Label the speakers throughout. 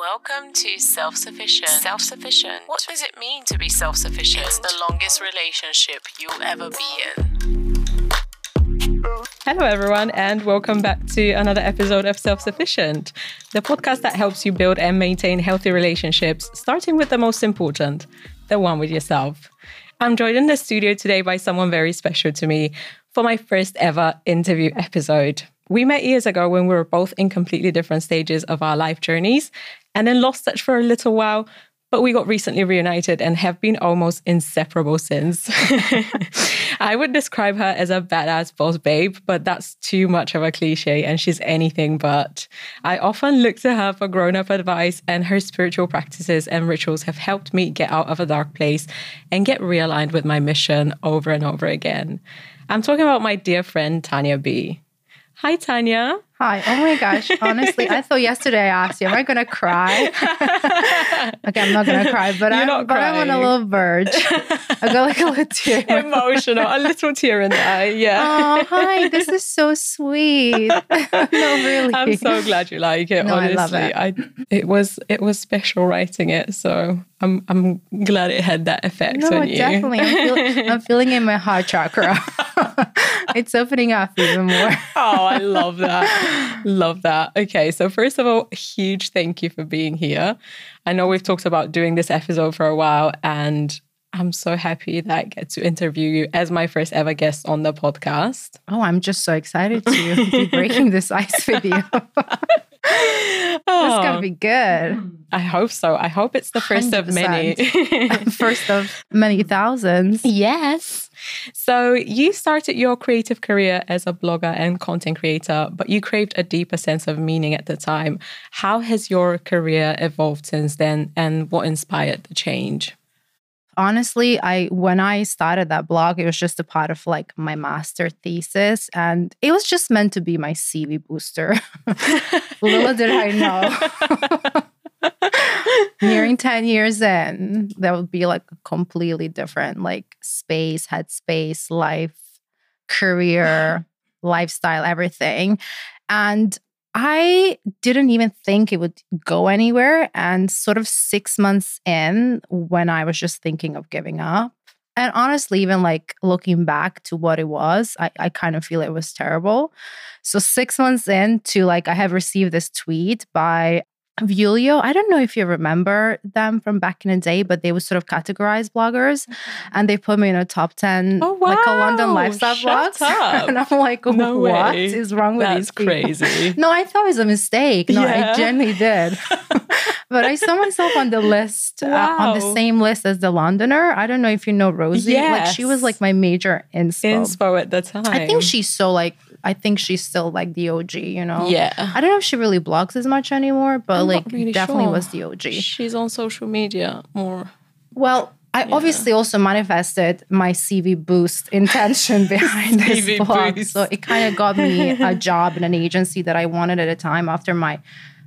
Speaker 1: Welcome to Self Sufficient. Self sufficient. What does it mean to be self sufficient? It's the longest relationship you'll ever be in.
Speaker 2: Hello, everyone, and welcome back to another episode of Self Sufficient, the podcast that helps you build and maintain healthy relationships, starting with the most important, the one with yourself. I'm joined in the studio today by someone very special to me for my first ever interview episode. We met years ago when we were both in completely different stages of our life journeys and then lost touch for a little while, but we got recently reunited and have been almost inseparable since. I would describe her as a badass boss babe, but that's too much of a cliche and she's anything but. I often look to her for grown up advice, and her spiritual practices and rituals have helped me get out of a dark place and get realigned with my mission over and over again. I'm talking about my dear friend, Tania B. Hi, Tania.
Speaker 3: Hi. Oh my gosh. Honestly, I thought yesterday I asked you, am I going to cry? okay, I'm not going to cry, but,
Speaker 2: You're
Speaker 3: I'm,
Speaker 2: not
Speaker 3: but I'm on a little verge. I got like a little tear.
Speaker 2: Emotional, a little tear in the eye. Yeah.
Speaker 3: Oh, hi. This is so sweet. no, really.
Speaker 2: I'm so glad you like it.
Speaker 3: No, I
Speaker 2: honestly,
Speaker 3: love it.
Speaker 2: I it was it was special writing it, so I'm I'm glad it had that effect
Speaker 3: No,
Speaker 2: on you.
Speaker 3: definitely. I'm, feel, I'm feeling it in my heart chakra. It's opening up even more.
Speaker 2: oh, I love that. love that. Okay, so first of all, huge thank you for being here. I know we've talked about doing this episode for a while, and I'm so happy that I get to interview you as my first ever guest on the podcast.
Speaker 3: Oh, I'm just so excited to be breaking this ice with you. It's going to oh. be good. Mm.
Speaker 2: I hope so. I hope it's the first of many.
Speaker 3: First of many thousands.
Speaker 2: Yes. So you started your creative career as a blogger and content creator, but you craved a deeper sense of meaning at the time. How has your career evolved since then and what inspired the change?
Speaker 3: Honestly i when i started that blog it was just a part of like my master thesis and it was just meant to be my cv booster. Little did i know. Nearing 10 years in that would be like a completely different like space headspace life career lifestyle everything. And I didn't even think it would go anywhere. And sort of six months in, when I was just thinking of giving up, and honestly, even like looking back to what it was, I, I kind of feel it was terrible. So, six months in to like, I have received this tweet by Vuelio. I don't know if you remember them from back in the day, but they would sort of categorize bloggers and they put me in a top 10,
Speaker 2: Oh,
Speaker 3: like a London lifestyle
Speaker 2: blog.
Speaker 3: and I'm like,
Speaker 2: No
Speaker 3: what
Speaker 2: way.
Speaker 3: is wrong with
Speaker 2: That's
Speaker 3: these people?
Speaker 2: crazy.
Speaker 3: No, I thought it was a mistake. No,
Speaker 2: Yeah.
Speaker 3: I genuinely did. but I saw myself on the list, uh, on the same list as the Londoner. I don't know if you know Rosie. Like she was like my major inspo.
Speaker 2: Inspo at the time.
Speaker 3: I think she's so like, I think she's still like the OG, you know?
Speaker 2: Yeah.
Speaker 3: I don't know if she really blogs as much anymore, but
Speaker 2: I'm
Speaker 3: like
Speaker 2: really
Speaker 3: definitely
Speaker 2: sure.
Speaker 3: was the OG.
Speaker 2: She's on social media more.
Speaker 3: Well, I obviously also manifested my CV boost intention behind this blog.
Speaker 2: boost.
Speaker 3: So it kind of got me a job in an agency that I wanted at a time after my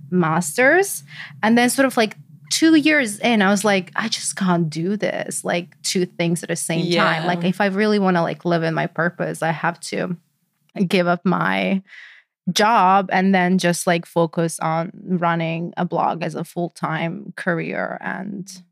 Speaker 3: master's. And then, sort of like two years in, I was like, I just can't do this, like two things at the same time. Like, if I really want to like live in my purpose, I have to give up my job and then just like focus on running a blog as a full-time career and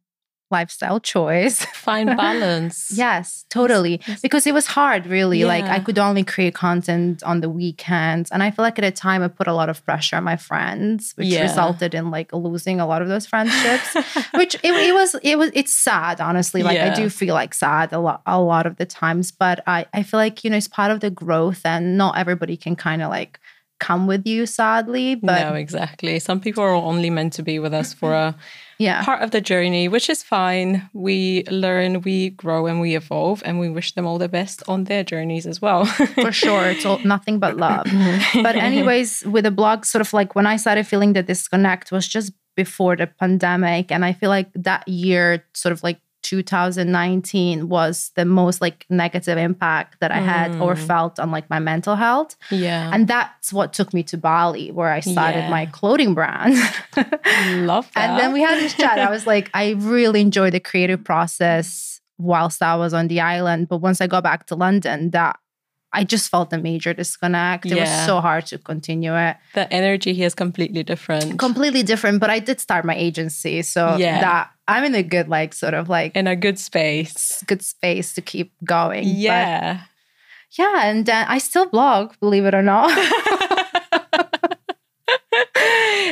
Speaker 3: lifestyle choice.
Speaker 2: Find balance.
Speaker 3: yes, totally. Because it was hard really. Like I could only create content on the weekends and I feel like at a time I put a lot of pressure on my friends, which
Speaker 2: Yeah.
Speaker 3: resulted in like losing a lot of those friendships. which it, it was it was it's sad honestly. Like I do feel like sad a lot a lot of the times, but I I feel like you know it's part of the growth and not everybody can kind of like come with you sadly, but
Speaker 2: no, exactly. Some people are only meant to be with us for a
Speaker 3: yeah.
Speaker 2: part of the journey, which is fine. We learn, we grow, and we evolve, and we wish them all the best on their journeys as well.
Speaker 3: for sure it's all, nothing but love but anyways with the blog sort of like when i started feeling the disconnect was just before the pandemic and i feel like that year sort of like 2019 was the most like negative impact that i had or mm. felt on like my mental health
Speaker 2: yeah,
Speaker 3: and that's what took me to bali where i started
Speaker 2: Yeah.
Speaker 3: my clothing brand
Speaker 2: love that.
Speaker 3: and then we had this chat. I was like, I really enjoyed the creative process whilst I was on the island. But once I got back to London, that I just felt a major disconnect. It
Speaker 2: Yeah.
Speaker 3: was so hard to continue it.
Speaker 2: The energy here is completely different.
Speaker 3: Completely different, but I did start my agency. So
Speaker 2: Yeah.
Speaker 3: that I'm in a good, like, sort of like
Speaker 2: in a good space.
Speaker 3: good space to keep going. But
Speaker 2: Yeah.
Speaker 3: yeah. And uh, I still blog, believe it or not.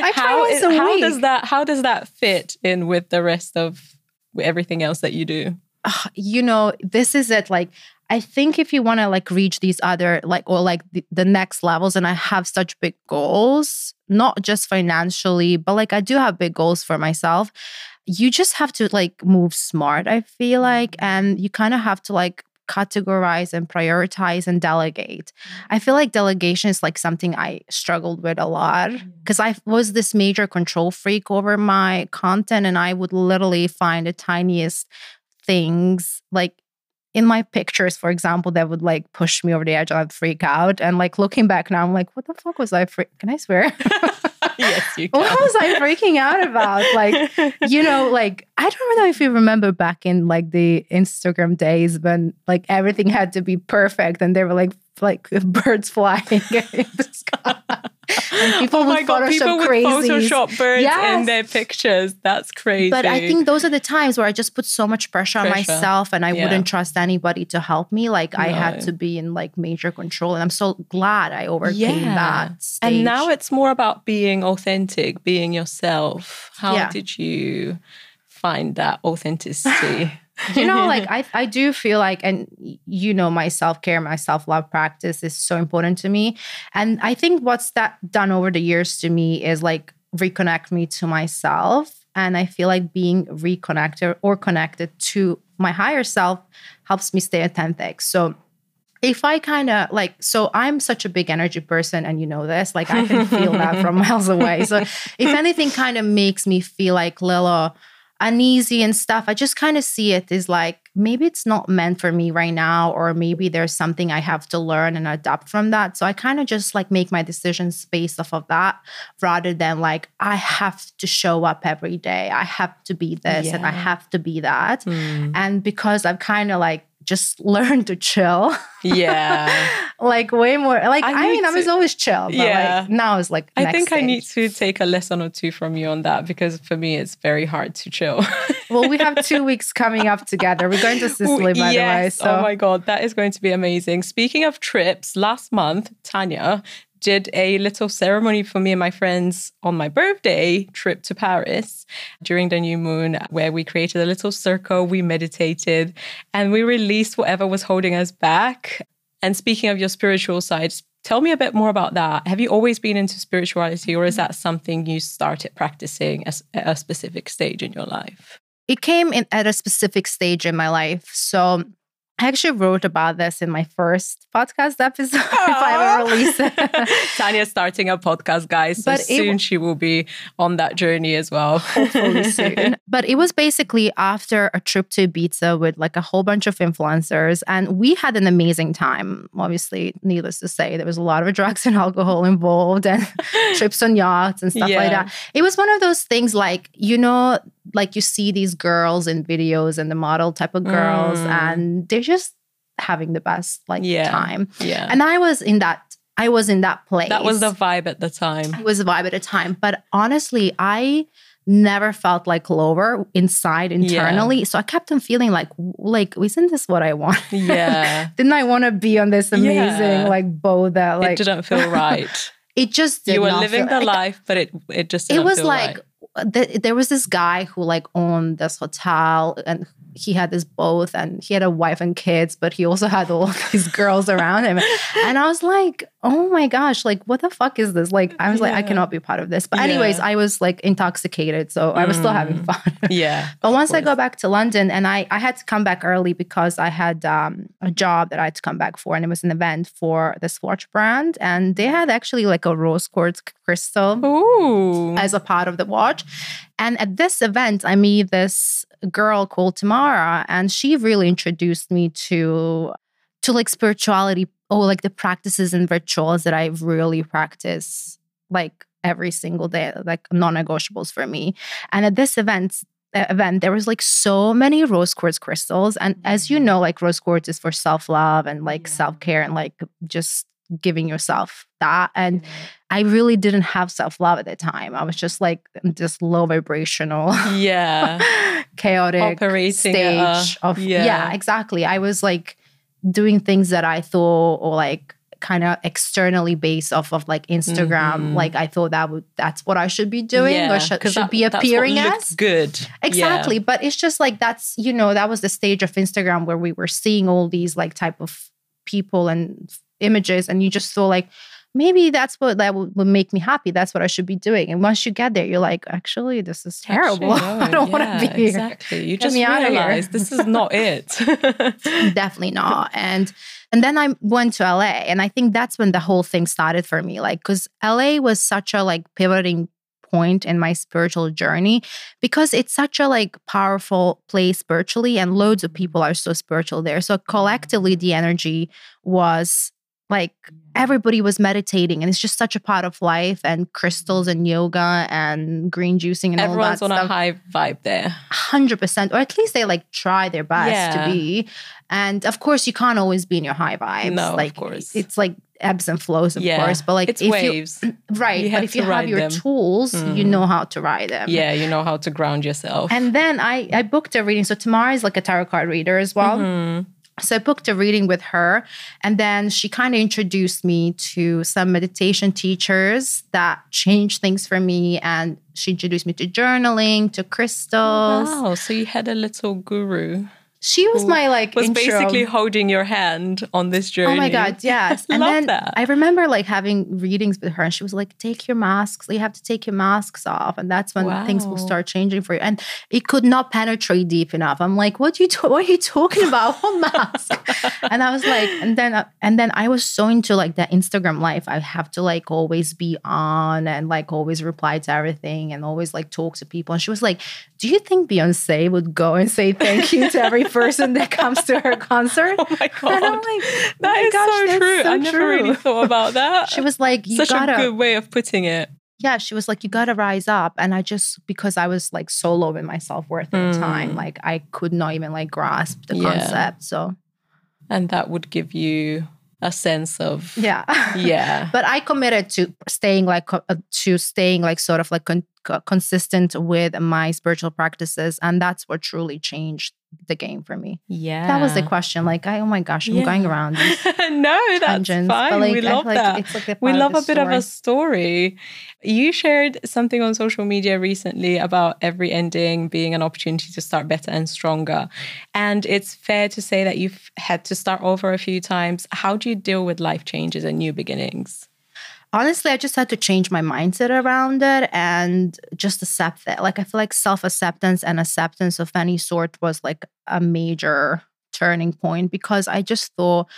Speaker 3: I try
Speaker 2: how,
Speaker 3: once a
Speaker 2: how
Speaker 3: week.
Speaker 2: does that how does that fit in with the rest of everything else that you do?
Speaker 3: Ah, you know, this is it. Like, I think if you want to like reach these other like or like the, the next levels, and I have such big goals, not just financially, but like I do have big goals for myself. You just have to like move smart, I feel like, mm-hmm. and you kind of have to like categorize and prioritize and delegate. I feel like delegation is like something I struggled with a lot mm. because I was this major control freak over my content and I would literally find the tiniest things like in my pictures, for example, that would like push me over the edge. I'd freak out. And like looking back now, I'm like, what the fuck was I? Freak- Can I swear?
Speaker 2: yes, you can.
Speaker 3: what was I freaking out about? Like, you know, like I don't know if you remember back in like the Instagram days when like everything had to be perfect and they were like like birds flying in the sky. And people
Speaker 2: oh my
Speaker 3: would
Speaker 2: god, people
Speaker 3: Photoshop
Speaker 2: would
Speaker 3: crazies.
Speaker 2: Photoshop birds in their pictures. That's crazy.
Speaker 3: But I think those are the times where I just put so much pressure, on myself and I
Speaker 2: Yeah.
Speaker 3: wouldn't trust anybody to help me. Like I had to be in like major control. And I'm so glad I overcame
Speaker 2: Yeah.
Speaker 3: that. Stage.
Speaker 2: And now it's more about being authentic, being yourself. How
Speaker 3: Yeah.
Speaker 2: did you find that authenticity?
Speaker 3: you know like I, I do feel like and you know my self-care my self-love practice is so important to me. And i think what's that done over the years to me is like reconnect me to myself. And i feel like being reconnected or connected to my higher self helps me stay authentic. So if I kind of like, so I'm such a big energy person, and you know this, like I can feel that from miles away. So if anything kind of makes me feel like little uneasy and stuff, I just kind of see it as like maybe it's not meant for me right now, or maybe there's something I have to learn and adapt from that. So I kind of just like make my decisions based off of that rather than like I have to show up every day. I have to be this and I have to be that.
Speaker 2: Hmm.
Speaker 3: And because I've kind of like just learn to chill
Speaker 2: Yeah.
Speaker 3: like way more like
Speaker 2: I
Speaker 3: i, mean
Speaker 2: need
Speaker 3: i was always chill but
Speaker 2: Yeah.
Speaker 3: like now it's like
Speaker 2: I think I need to take a lesson or two from you on that because for me it's very hard to chill.
Speaker 3: well we have two weeks coming up together we're going to sicily by the way
Speaker 2: oh
Speaker 3: so
Speaker 2: Oh my god, that is going to be amazing. Speaking of trips, last month Tania did a little ceremony for me and my friends on my birthday trip to Paris during the new moon where we created a little circle, we meditated, and we released whatever was holding us back. And speaking of your spiritual side, tell me a bit more about that. Have you always been into spirituality or is that something you started practicing at a specific stage in your life?
Speaker 3: it came in at a specific stage in my life so I actually wrote about this in my first podcast episode if I ever release it.
Speaker 2: Tania's starting a podcast, guys. So
Speaker 3: But
Speaker 2: soon
Speaker 3: w-
Speaker 2: she will be on that journey as well.
Speaker 3: hopefully soon. But it was basically after a trip to Ibiza with like a whole bunch of influencers, and we had an amazing time. Obviously, needless to say, there was a lot of drugs and alcohol involved, and trips on yachts and stuff like that. It was one of those things like you know, like you see these girls in videos and the model type of girls,
Speaker 2: Mm.
Speaker 3: and they're just having the best like
Speaker 2: Yeah.
Speaker 3: time.
Speaker 2: yeah.
Speaker 3: And I was in that. I was in that place.
Speaker 2: that was the vibe at the time.
Speaker 3: It was a vibe at the time. But honestly, I never felt like lower inside internally. So I kept on feeling like, like, isn't this what I want?
Speaker 2: Yeah.
Speaker 3: Didn't I want to be on this amazing
Speaker 2: Yeah.
Speaker 3: like boat that like
Speaker 2: it didn't feel right.
Speaker 3: it just
Speaker 2: you were living the
Speaker 3: like,
Speaker 2: life, but it it just
Speaker 3: It was
Speaker 2: feel
Speaker 3: like
Speaker 2: right.
Speaker 3: Th- there was this guy who like owned this hotel and he had this both and he had a wife and kids, but he also had all these girls around him. And I was like, oh my gosh, like what the fuck is this? Like I was like, I cannot be part of this. But anyways,
Speaker 2: Yeah.
Speaker 3: I was like intoxicated, so I was still having
Speaker 2: Mm.
Speaker 3: fun.
Speaker 2: yeah.
Speaker 3: But once I
Speaker 2: course.
Speaker 3: go back to London, and I, I had to come back early because I had um, a job that I had to come back for, and it was an event for this watch brand, and they had actually like a rose quartz crystal
Speaker 2: Ooh.
Speaker 3: as a part of the watch. And at this event, I meet this girl called Tamara, and she really introduced me to to like spirituality or like the practices and rituals that I really practice like every single day, like non-negotiables for me. And at this event, event, there was like so many rose quartz crystals. And as you mm-hmm. know, like rose quartz is for self love and like self care and like just giving yourself that. And I really didn't have self love at the time. I was just like this low vibrational,
Speaker 2: Yeah.
Speaker 3: chaotic
Speaker 2: Operating at a-
Speaker 3: stage of
Speaker 2: yeah.
Speaker 3: yeah. exactly. I was like doing things that I thought or like kind of externally based off of like Instagram.
Speaker 2: Mhm.
Speaker 3: Like I thought that would that's what I should be doing
Speaker 2: Yeah,
Speaker 3: or should,
Speaker 2: that-
Speaker 3: be appearing as.
Speaker 2: good. Yeah.
Speaker 3: Exactly. But it's just like that's, you know, that was the stage of Instagram where we were seeing all these like type of people and images and you just thought like maybe that's what that would, would make me happy. That's what I should be doing. And once you get there, you're like, actually, this is terrible. I don't want to be here.
Speaker 2: Exactly. You
Speaker 3: Get
Speaker 2: just
Speaker 3: me outta here.
Speaker 2: realize this is not it.
Speaker 3: definitely not and and then i went to la and i think that's when the whole thing started for me like because la was such a like pivoting point in my spiritual journey because it's such a like powerful place spiritually and loads of mm-hmm. people are so spiritual there so mm-hmm. collectively the energy was like everybody was meditating and it's just such a part of life and crystals and yoga and green juicing and
Speaker 2: Everyone's
Speaker 3: all
Speaker 2: on
Speaker 3: that
Speaker 2: a high vibe there.
Speaker 3: hundred percent, or at least they like try their best
Speaker 2: Yeah.
Speaker 3: to be. And of course, you can't always be in your high vibes.
Speaker 2: No, of
Speaker 3: like
Speaker 2: course.
Speaker 3: it's like ebbs and flows, of
Speaker 2: yeah.
Speaker 3: course. But like
Speaker 2: it's
Speaker 3: if
Speaker 2: waves.
Speaker 3: you right,
Speaker 2: You
Speaker 3: but if you have your
Speaker 2: them.
Speaker 3: tools, you
Speaker 2: Mm.
Speaker 3: know how to ride them.
Speaker 2: yeah, you know how to ground yourself.
Speaker 3: And then I I booked a reading. So Tamara is like a tarot card reader as well.
Speaker 2: Mhm.
Speaker 3: So I booked a reading with her, and then she kind of introduced me to some meditation teachers that changed things for me. And she introduced me to journaling, to crystals.
Speaker 2: Wow. So you had a little guru
Speaker 3: She was my like
Speaker 2: was
Speaker 3: intro.
Speaker 2: basically holding your hand on this journey.
Speaker 3: Oh my god, yes. And
Speaker 2: Love
Speaker 3: then
Speaker 2: that.
Speaker 3: I remember like having readings with her and she was like, take your masks. You have to take your masks off. And that's when things will start changing for you. And it could not penetrate deep enough. I'm like, what you what are you talking about? What mask? and I was like, and then uh, and then I was so into like the Instagram life. I have to like always be on and like always reply to everything and always like talk to people. And she was like, Do you think Beyonce would go and say thank you to every person that comes to her concert?
Speaker 2: Oh my god.
Speaker 3: And I'm like,
Speaker 2: That
Speaker 3: "Oh my
Speaker 2: is
Speaker 3: gosh,
Speaker 2: so true.
Speaker 3: so
Speaker 2: I never
Speaker 3: true."
Speaker 2: really thought about that.
Speaker 3: She was like, you
Speaker 2: such
Speaker 3: gotta,
Speaker 2: a good way of putting it.
Speaker 3: yeah, she was like, you gotta rise up. And I just, because I was like so low in my self worth at the time,
Speaker 2: Mm.
Speaker 3: like I could not even like grasp the
Speaker 2: Yeah.
Speaker 3: concept. So,
Speaker 2: And that would give you a sense of
Speaker 3: yeah.
Speaker 2: Yeah.
Speaker 3: but I committed to staying like, uh, to staying like sort of like con- co- consistent with my spiritual practices. And that's what truly changed the game for me.
Speaker 2: Yeah.
Speaker 3: That was the question. Like, I, oh my gosh, I'm
Speaker 2: Yeah.
Speaker 3: going around
Speaker 2: no, that's
Speaker 3: tangents.
Speaker 2: fine.
Speaker 3: Like,
Speaker 2: we love
Speaker 3: like
Speaker 2: that.
Speaker 3: It's like
Speaker 2: we love a bit of a
Speaker 3: story.
Speaker 2: story. You shared something on social media recently about every ending being an opportunity to start better and stronger. And it's fair to say that you've had to start over a few times. How do you deal with life changes and new beginnings?
Speaker 3: Honestly, I just had to change my mindset around it and just accept that. Like, I feel like self acceptance and acceptance of any sort was like a major turning point because I just thought,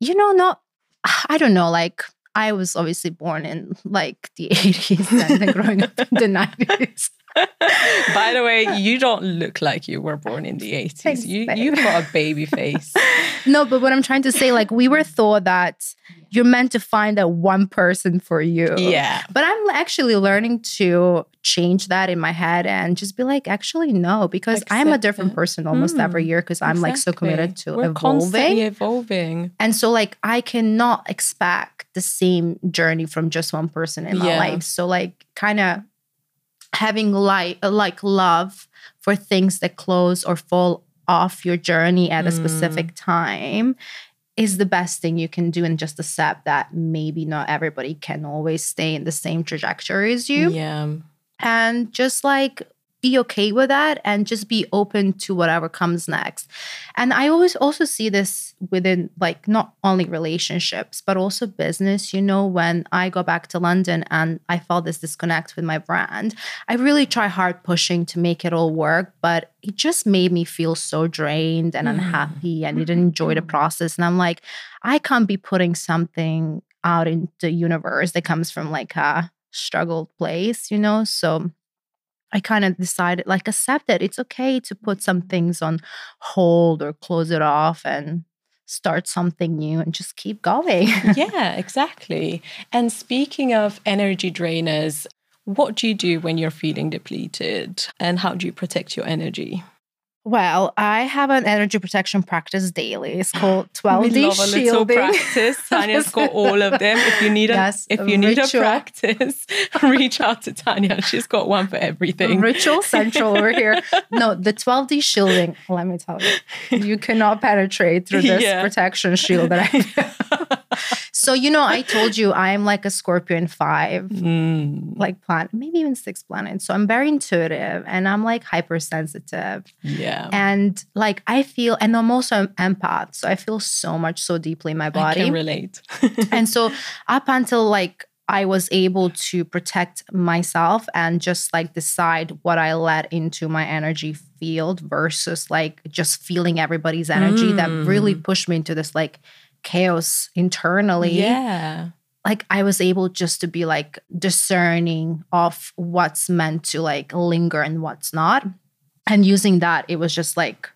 Speaker 3: you know, not, I don't know, like, I was obviously born in like the 80s and then growing up in the 90s.
Speaker 2: By the way, you don't look like you were born in the 80s.
Speaker 3: Thanks,
Speaker 2: you,
Speaker 3: babe.
Speaker 2: you've got a baby face.
Speaker 3: No, but what I'm trying to say, like, we were thought that you're meant to find that one person for you.
Speaker 2: yeah.
Speaker 3: But I'm actually learning to change that in my head and just be like, actually, no, because I'm a different
Speaker 2: it.
Speaker 3: person almost every
Speaker 2: Mm,
Speaker 3: year because I'm like so committed to
Speaker 2: We're
Speaker 3: evolving.
Speaker 2: evolving.
Speaker 3: And so, like, I cannot expect the same journey from just one person in my
Speaker 2: Yeah.
Speaker 3: life. So, like, kind of having like like love for things that close or fall off your journey at a
Speaker 2: Mm.
Speaker 3: specific time is the best thing you can do and just accept that maybe not everybody can always stay in the same trajectory as you
Speaker 2: Yeah.
Speaker 3: and just like be okay with that and just be open to whatever comes next. And I always also see this within like not only relationships, but also business. You know, when I go back to London and I felt this disconnect with my brand, I really try hard pushing to make it all work, but it just made me feel so drained and
Speaker 2: Mhm.
Speaker 3: unhappy and didn't enjoy the process. And I'm like, I can't be putting something out in the universe that comes from like a struggled place, you know? So I kind of decided, like, accept it. It's okay to put some things on hold or close it off and start something new and just keep going.
Speaker 2: yeah, exactly. And speaking of energy drainers, What do you do when you're feeling depleted? And how do you protect your energy?
Speaker 3: Well, I have an energy protection practice daily. It's called 12
Speaker 2: we love a little
Speaker 3: shielding.
Speaker 2: practice. Tania's got all of them. If you need a
Speaker 3: Yes,
Speaker 2: if you need a practice, reach out to Tania. She's got one for everything.
Speaker 3: Ritual Central over here. No, the 12D shielding, let me tell you, you cannot penetrate through this
Speaker 2: Yeah.
Speaker 3: protection shield that I So, you know, I told you I'm like a Scorpio 5,
Speaker 2: Mm,
Speaker 3: like planet, maybe even six planets. So I'm very intuitive and I'm like hypersensitive.
Speaker 2: yeah.
Speaker 3: And like I feel, and I'm also an empath. So I feel so much so deeply in my body.
Speaker 2: I can relate.
Speaker 3: and so up until like I was able to protect myself and just like decide what I let into my energy field versus like just feeling everybody's energy that really pushed me into this like chaos internally.
Speaker 2: yeah.
Speaker 3: Like I was able just to be like discerning of what's meant to like linger and what's not. And using that, it was just like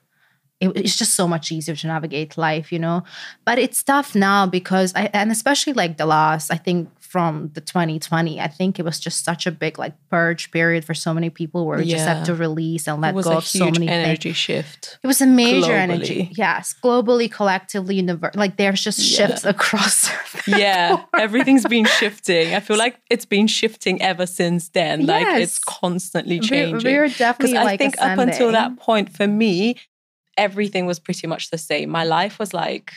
Speaker 3: it- it's just so much easier to navigate life, you know. But it's tough now because I and especially like the last, I think from the 2020, I think it was just such a big like purge period for so many people where you just
Speaker 2: Yeah.
Speaker 3: have to release and let go of so many things.
Speaker 2: energy shift.
Speaker 3: It was a major energy. Yes, globally, collectively, univer- like there's just
Speaker 2: Yeah.
Speaker 3: shifts across.
Speaker 2: Yeah, everything's been shifting. I feel like it's been shifting ever since then. Like it's
Speaker 3: Yes.
Speaker 2: constantly
Speaker 3: We're,
Speaker 2: changing.
Speaker 3: we're
Speaker 2: Because
Speaker 3: definitely
Speaker 2: I
Speaker 3: like
Speaker 2: think up until that point, for me, everything was pretty much the same. My life was like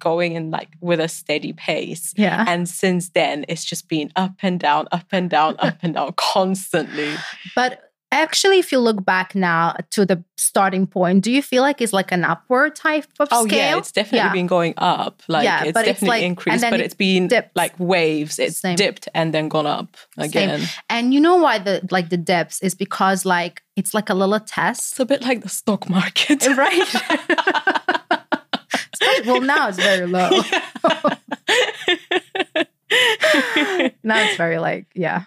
Speaker 2: going in like with a steady pace.
Speaker 3: Yeah.
Speaker 2: And since then, it's just been up and down, up and down, up and down constantly.
Speaker 3: But actually, if you look back now to the starting point, do you feel like it's like an upward type of
Speaker 2: Oh
Speaker 3: scale?
Speaker 2: yeah, it's definitely
Speaker 3: Yeah.
Speaker 2: been going up. Like
Speaker 3: Yeah,
Speaker 2: it's
Speaker 3: but it's
Speaker 2: definitely
Speaker 3: like-
Speaker 2: increased, but
Speaker 3: it
Speaker 2: it's been
Speaker 3: dips.
Speaker 2: like waves. It's
Speaker 3: Same.
Speaker 2: dipped and then gone up again.
Speaker 3: And you know why the like the dips is because like it's like a little test,
Speaker 2: It's a bit like the stock market.
Speaker 3: right? Well, now it's very low. now it's very like yeah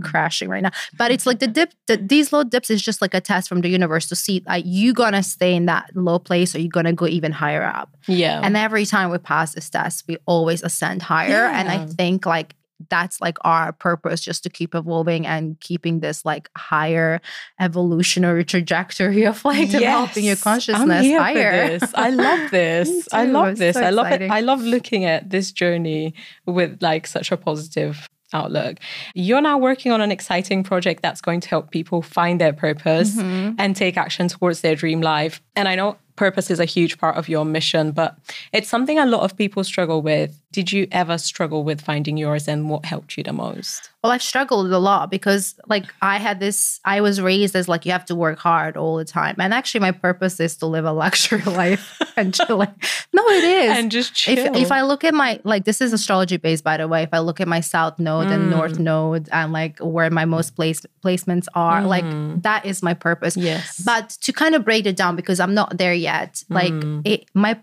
Speaker 3: crashing right now but it's like the dip the, these low dips is just like a test from the universe to see like you gonna stay in that low place or you gonna go even higher up
Speaker 2: yeah.
Speaker 3: and every time we pass this test we always ascend higher and i think like that's like our purpose just to keep evolving and keeping this like higher evolutionary trajectory of like developing your
Speaker 2: Yes,
Speaker 3: consciousness
Speaker 2: I'm here
Speaker 3: higher
Speaker 2: For this. I love this. I love this.
Speaker 3: so
Speaker 2: I love
Speaker 3: exciting.
Speaker 2: it. I love looking at this journey with like such a positive outlook. You're now working on an exciting project that's going to help people find their purpose
Speaker 3: Mhm.
Speaker 2: and take action towards their dream life. And I know purpose is a huge part of your mission, but it's something a lot of people struggle with. Did you ever struggle with finding yours and what helped you the most?
Speaker 3: Well, I've struggled a lot because, like, I had this, I was raised as like, you have to work hard all the time. And actually, my purpose is to live a luxury life and. Like, no, it is.
Speaker 2: And just chill.
Speaker 3: if, if I look at my, like, this is astrology based, by the way. If I look at my south node and
Speaker 2: Mm.
Speaker 3: north node and like where my most place, placements are,
Speaker 2: Mhm.
Speaker 3: like, that is my purpose.
Speaker 2: yes.
Speaker 3: But to kind of break it down, because I'm not there yet, like,
Speaker 2: Mm.
Speaker 3: it, my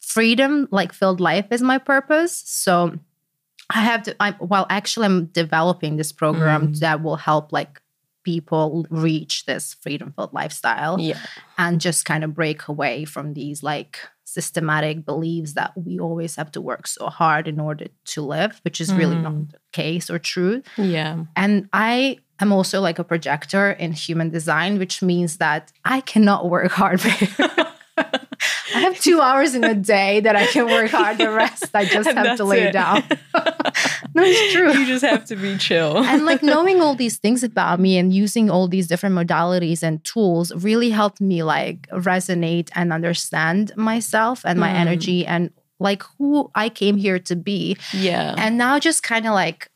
Speaker 3: freedom, like, filled life is my purpose. So, I have to. I well, actually, I'm developing this program
Speaker 2: Mm.
Speaker 3: that will help like people reach this freedom filled lifestyle
Speaker 2: yeah.
Speaker 3: and just kind of break away from these like systematic beliefs that we always have to work so hard in order to live, which is really not
Speaker 2: Mm.
Speaker 3: the case or true.
Speaker 2: Yeah.
Speaker 3: And I am also like a projector in human design, which means that I cannot work hard. Have two hours in a day that I can work hard. The rest I just
Speaker 2: And
Speaker 3: have to lay
Speaker 2: it.
Speaker 3: down. no, it's true.
Speaker 2: You just have to be chill.
Speaker 3: and like knowing all these things about me and using all these different modalities and tools really helped me like resonate and understand myself and my
Speaker 2: Mm.
Speaker 3: energy and like who I came here to be.
Speaker 2: yeah.
Speaker 3: And now just kind of like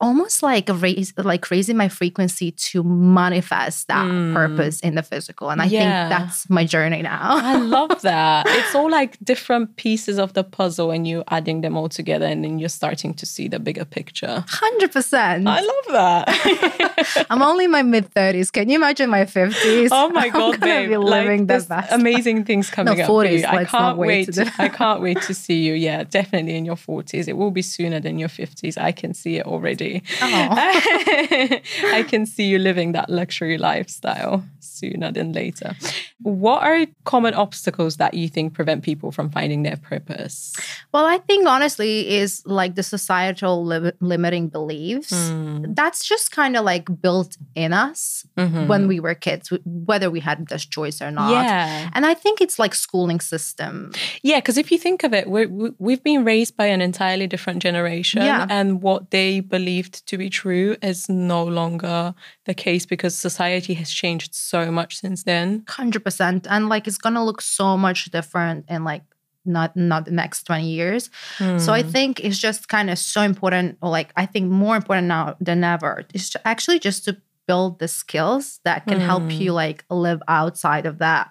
Speaker 3: almost like raise like raising my frequency to manifest that
Speaker 2: Mm.
Speaker 3: purpose in the physical. And I
Speaker 2: Yeah.
Speaker 3: think that's my journey now.
Speaker 2: I love that. It's all like different pieces of the puzzle and you adding them all together and then you're starting to see the bigger picture.
Speaker 3: Hundred percent.
Speaker 2: I love that.
Speaker 3: I'm only in my mid thirties. Can you imagine my fifties?
Speaker 2: oh my
Speaker 3: I'm
Speaker 2: god, babe.
Speaker 3: be living
Speaker 2: like,
Speaker 3: the best.
Speaker 2: amazing things coming up for
Speaker 3: 40s,
Speaker 2: you. I can't
Speaker 3: wait
Speaker 2: wait
Speaker 3: to
Speaker 2: to, I can't wait to see you. Yeah, definitely in your 40s. It will be sooner than your 50s. I can see it already.
Speaker 3: Oh.
Speaker 2: I can see you living that luxury lifestyle sooner than later. What are common obstacles that you think prevent people from finding their purpose?
Speaker 3: Well, I think honestly is like the societal li- limiting beliefs.
Speaker 2: Mm.
Speaker 3: That's just kind of like built in us
Speaker 2: Mhm.
Speaker 3: when we were kids, whether we had this choice or not.
Speaker 2: Yeah.
Speaker 3: And I think it's like schooling system.
Speaker 2: Yeah, because if you think of it, we're, we- we've been raised by an entirely different generation,
Speaker 3: Yeah.
Speaker 2: and what they believed to be true is no longer the case because society has changed so much since then.
Speaker 3: 100% and like it's gonna look so much different in like not not the next 20 years so i
Speaker 2: Mm.
Speaker 3: think it's just kind of so important or like i think more important now than ever is to actually just to build the skills that can help
Speaker 2: Mm.
Speaker 3: you like live outside of that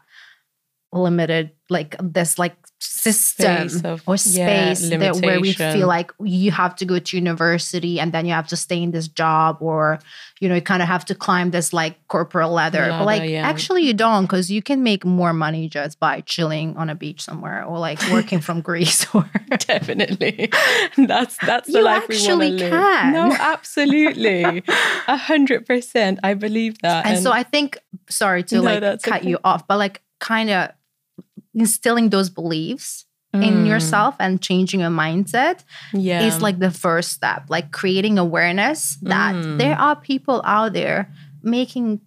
Speaker 3: limited like this like system
Speaker 2: Space of-
Speaker 3: or
Speaker 2: yeah,
Speaker 3: space that where we feel like you have to go to university and then you have to stay in this job or you know you kind of have to climb this like corporate ladder,
Speaker 2: Ladder,
Speaker 3: but like
Speaker 2: yeah.
Speaker 3: actually you don't because you can make more money just by chilling on a beach somewhere or like working from greece or
Speaker 2: Definitely, that's that's the
Speaker 3: You
Speaker 2: life we want to
Speaker 3: actually
Speaker 2: live.
Speaker 3: can.
Speaker 2: No, absolutely, a hundred percent. I believe that.
Speaker 3: and so i think sorry to
Speaker 2: No,
Speaker 3: like cut
Speaker 2: okay.
Speaker 3: you off but like kind of instilling those beliefs in
Speaker 2: Mm,
Speaker 3: yourself and changing your mindset
Speaker 2: yeah,
Speaker 3: is like the first step like creating awareness that
Speaker 2: Mm.
Speaker 3: there are people out there making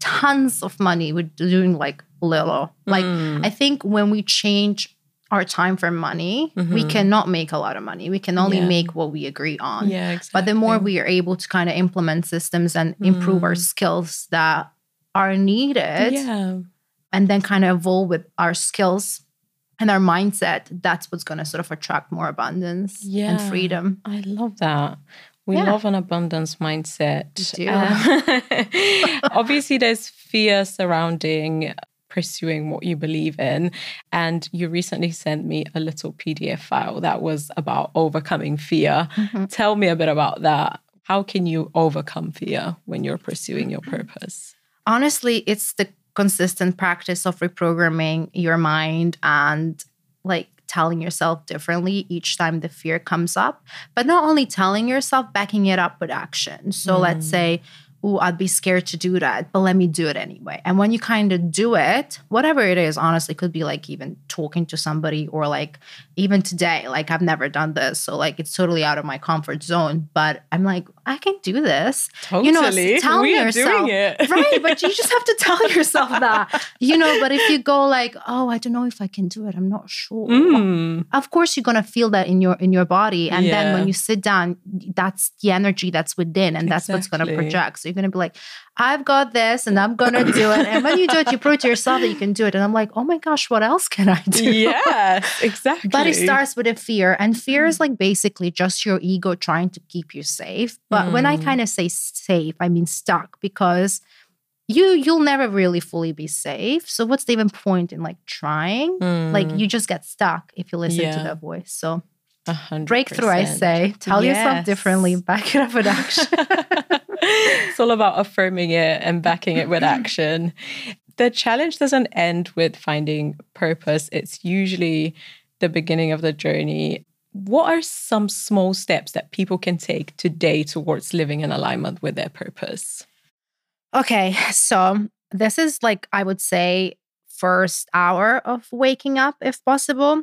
Speaker 3: tons of money with doing like little like
Speaker 2: Mm.
Speaker 3: i think when we change our time for money we
Speaker 2: Mhm.
Speaker 3: cannot make a lot of money we can only
Speaker 2: Yeah.
Speaker 3: make what we agree on
Speaker 2: yeah, exactly.
Speaker 3: but the more we are able to kind of implement systems and improve our
Speaker 2: Mm.
Speaker 3: skills that are needed
Speaker 2: yeah,
Speaker 3: and then kind of evolve with our skills and our mindset that's what's going to sort of attract more abundance and freedom
Speaker 2: I love that. We
Speaker 3: Yeah.
Speaker 2: love an abundance mindset.
Speaker 3: We do.
Speaker 2: Uh, obviously, there's fear surrounding pursuing what you believe in. And you recently sent me a little PDF file that was about overcoming fear.
Speaker 3: Mhm.
Speaker 2: Tell me a bit about that. How can you overcome fear when you're pursuing your purpose?
Speaker 3: honestly it's the consistent practice of reprogramming your mind and like telling yourself differently each time the fear comes up but not only telling yourself backing it up with action so let's
Speaker 2: Mm.
Speaker 3: say oh i'd be scared to do that but let me do it anyway and when you kind of do it whatever it is honestly could be like even talking to somebody or like even today like i've never done this so like it's totally out of my comfort zone but i'm like i can do this
Speaker 2: Totally.
Speaker 3: You know, tell
Speaker 2: we
Speaker 3: yourself-
Speaker 2: doing it.
Speaker 3: right but you just have to tell yourself that you know but if you go like oh i don't know if i can do it i'm not sure
Speaker 2: Mm.
Speaker 3: of course you're going to feel that in your in your body and then when you sit down that's the energy that's within and that's what's going to project so you're going to be like i've got this and i'm going to do it and when you do it you prove to yourself that you can do it and i'm like oh my gosh what else can i do
Speaker 2: yes, exactly.
Speaker 3: but it starts with a fear, and fear is like basically just your ego trying to keep you safe. But when I
Speaker 2: Mm.
Speaker 3: kind of say safe, I mean stuck because you you'll never really fully be safe. So what's the even point in like trying? Like
Speaker 2: Mm,
Speaker 3: you just get stuck if you listen to
Speaker 2: Yeah.
Speaker 3: that voice. So
Speaker 2: a hundred
Speaker 3: breakthrough, I say. Tell yourself differently, back it up with action.
Speaker 2: it's all about affirming it and backing it with action. The challenge doesn't end with finding purpose, it's usually the beginning of the journey. What are some small steps that people can take today towards living in alignment with their purpose?
Speaker 3: Okay, so this is like I would say first hour of waking up if possible.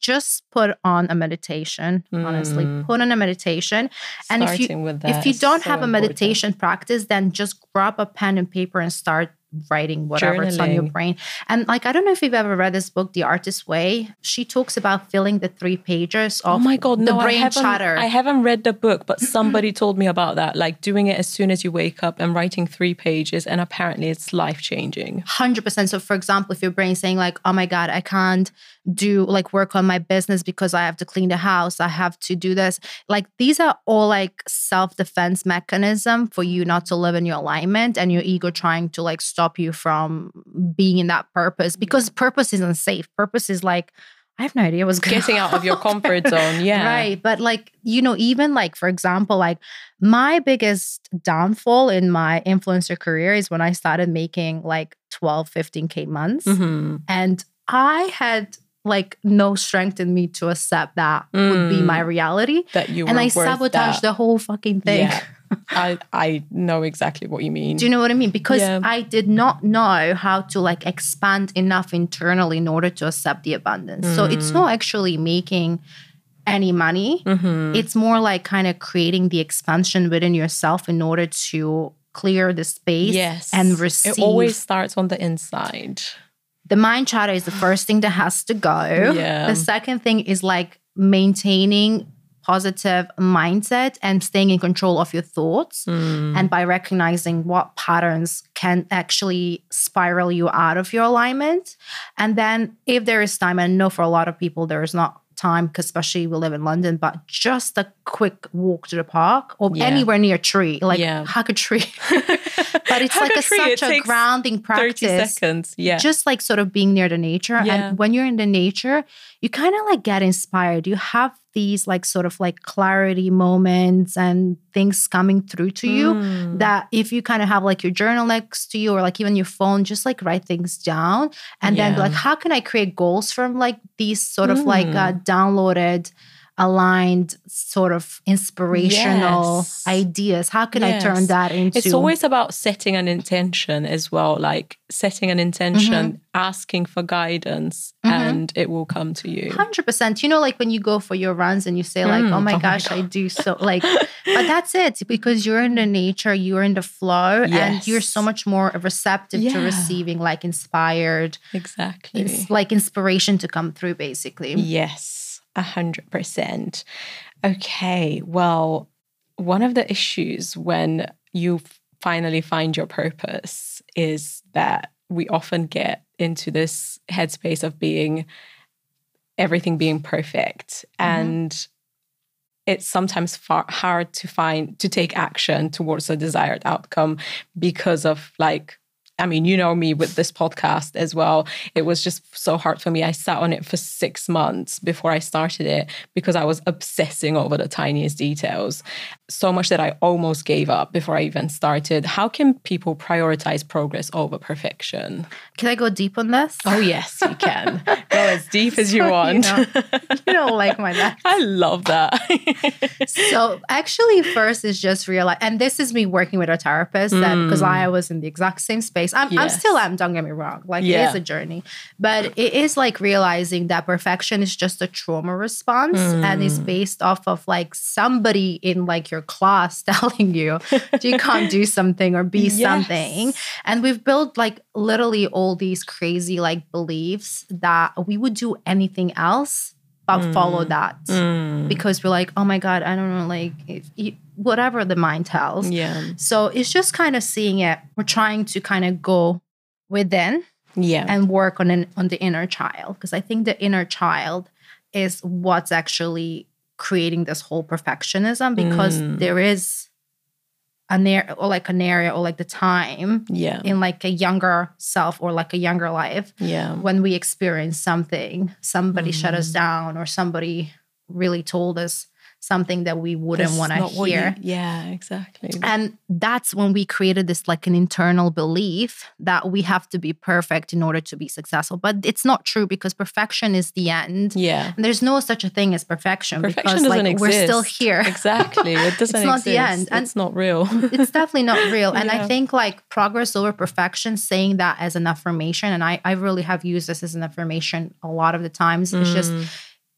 Speaker 3: Just put on a meditation, honestly.
Speaker 2: Mm.
Speaker 3: Put on a meditation. And if you- if you don't
Speaker 2: so
Speaker 3: have a
Speaker 2: important.
Speaker 3: meditation practice, then just grab a pen and paper and start writing whatever's on your brain. And like I don't know if you've ever read this book, The Artist's Way. She talks about filling the three pages of
Speaker 2: Oh my god,
Speaker 3: the
Speaker 2: no,
Speaker 3: brain
Speaker 2: I
Speaker 3: chatter.
Speaker 2: I haven't read the book, but somebody told me about that. Like doing it as soon as you wake up and writing three pages, and apparently it's life changing.
Speaker 3: 100% so for example if your brain's saying like oh my god i can't do like work on my business because i have to clean the house i have to do this like these are all like self-defense mechanism for you not to live in your alignment and your ego trying to like stop you from being in that purpose because purpose isn't safe purpose is like i have no idea what's going
Speaker 2: Getting out of your comfort zone, yeah.
Speaker 3: Right. But like, you know, even like, for example, like my biggest downfall in my influencer career is when I started making like 12, 15K months.
Speaker 2: hmm
Speaker 3: And I had like no strength in me to accept that would be
Speaker 2: Mm.
Speaker 3: my reality.
Speaker 2: That you
Speaker 3: and I sabotaged
Speaker 2: that.
Speaker 3: the whole fucking thing.
Speaker 2: Yeah. I I know exactly what you mean.
Speaker 3: Do you know what I mean? Because
Speaker 2: Yeah.
Speaker 3: I did not know how to like expand enough internally in order to accept the abundance. So it's
Speaker 2: Mm.
Speaker 3: not actually making any money.
Speaker 2: Mhm.
Speaker 3: It's more like kind of creating the expansion within yourself in order to clear the space
Speaker 2: yes.
Speaker 3: and receive.
Speaker 2: It always starts on the inside.
Speaker 3: The mind chatter is the first thing that has to go.
Speaker 2: Yeah.
Speaker 3: The second thing is like maintaining positive mindset and staying in control of your thoughts.
Speaker 2: Mm.
Speaker 3: And by recognizing what patterns can actually spiral you out of your alignment. And then, if there is time, and I know for a lot of people, there is not time, because especially we live in London, but just a quick walk to the park or
Speaker 2: Yeah.
Speaker 3: anywhere near a tree, like
Speaker 2: Yeah.
Speaker 3: hug a tree. but it's like
Speaker 2: a tree, it
Speaker 3: such a grounding
Speaker 2: 30
Speaker 3: practice
Speaker 2: seconds. Yeah.
Speaker 3: just like sort of being near the nature
Speaker 2: Yeah.
Speaker 3: and when you're in the nature you kind of like get inspired. You have these like sort of like clarity moments and things coming through to you
Speaker 2: Mm.
Speaker 3: that if you kind of have like your journal next to you or like even your phone just like write things down and then be like how can i create goals from like these sort of like uh, downloaded aligned sort of inspirational
Speaker 2: Yes.
Speaker 3: ideas how can i turn that into
Speaker 2: It's always about setting an intention as well, like setting an intention,
Speaker 3: Mm-hmm.
Speaker 2: asking for guidance,
Speaker 3: Mhm.
Speaker 2: and it will come to you.
Speaker 3: Hundred percent. You know, like when you go for your runs and you say, like,
Speaker 2: Mm,
Speaker 3: "Oh my
Speaker 2: oh my
Speaker 3: gosh, I do so like," but that's it because you're in the nature, you're in the flow, and you're so much more receptive to receiving like inspired,
Speaker 2: Exactly.
Speaker 3: it's like inspiration to come through, basically.
Speaker 2: Yes, a hundred percent. Okay, well, one of the issues when you finally find your purpose is that we often get into this headspace of being everything being perfect mm-hmm. and it's sometimes far hard to find to take action towards a desired outcome because of like I mean, you know me with this podcast as well. It was just so hard for me. I sat on it for six months before I started it because I was obsessing over the tiniest details. So much that I almost gave up before I even started. How can people prioritize progress over perfection?
Speaker 3: Can I go deep on this?
Speaker 2: Oh, yes, you can. Go as deep as you want.
Speaker 3: know, you don't like my back.
Speaker 2: I love that.
Speaker 3: so actually first is just realize and this is me working with a therapist that because i was in the exact same space i'm, I'm
Speaker 2: Mm.
Speaker 3: Still am don't get me wrong like it
Speaker 2: Yeah.
Speaker 3: is a journey but it is like realizing that perfection is just a trauma response and
Speaker 2: Mm.
Speaker 3: is based off of like somebody in like your class telling you you can't do something or be something and we've built like literally all these crazy like beliefs that we would do anything else but follow that
Speaker 2: Mm.
Speaker 3: because we're like, oh my God, I don't know, like if you, whatever the mind tells.
Speaker 2: Yeah.
Speaker 3: So it's just kind of seeing it. We're trying to kind of go within
Speaker 2: Yeah.
Speaker 3: and work on an, on the inner child because I think the inner child is what's actually creating this whole perfectionism because
Speaker 2: Mm.
Speaker 3: there is an area or like an area or like the time
Speaker 2: yeah.
Speaker 3: in like a younger self or like a younger life
Speaker 2: Yeah.
Speaker 3: when we experience something, somebody shut
Speaker 2: Mm.
Speaker 3: us down or somebody really told us something that we wouldn't want to
Speaker 2: what you-
Speaker 3: hear.
Speaker 2: yeah, exactly.
Speaker 3: And that's when we created this like an internal belief that we have to be perfect in order to be successful. But it's not true because perfection is the end.
Speaker 2: yeah.
Speaker 3: And there's no such a thing as perfection,
Speaker 2: Perfection
Speaker 3: because
Speaker 2: doesn't
Speaker 3: like
Speaker 2: exist.
Speaker 3: we're still here.
Speaker 2: Exactly. It doesn't it's
Speaker 3: not
Speaker 2: exist.
Speaker 3: the end. And-
Speaker 2: it's not real.
Speaker 3: it's definitely not real. And
Speaker 2: Yeah.
Speaker 3: I think like progress over perfection, saying that as an affirmation, and I, I really have used this as an affirmation a lot of the times. It's just
Speaker 2: Mm.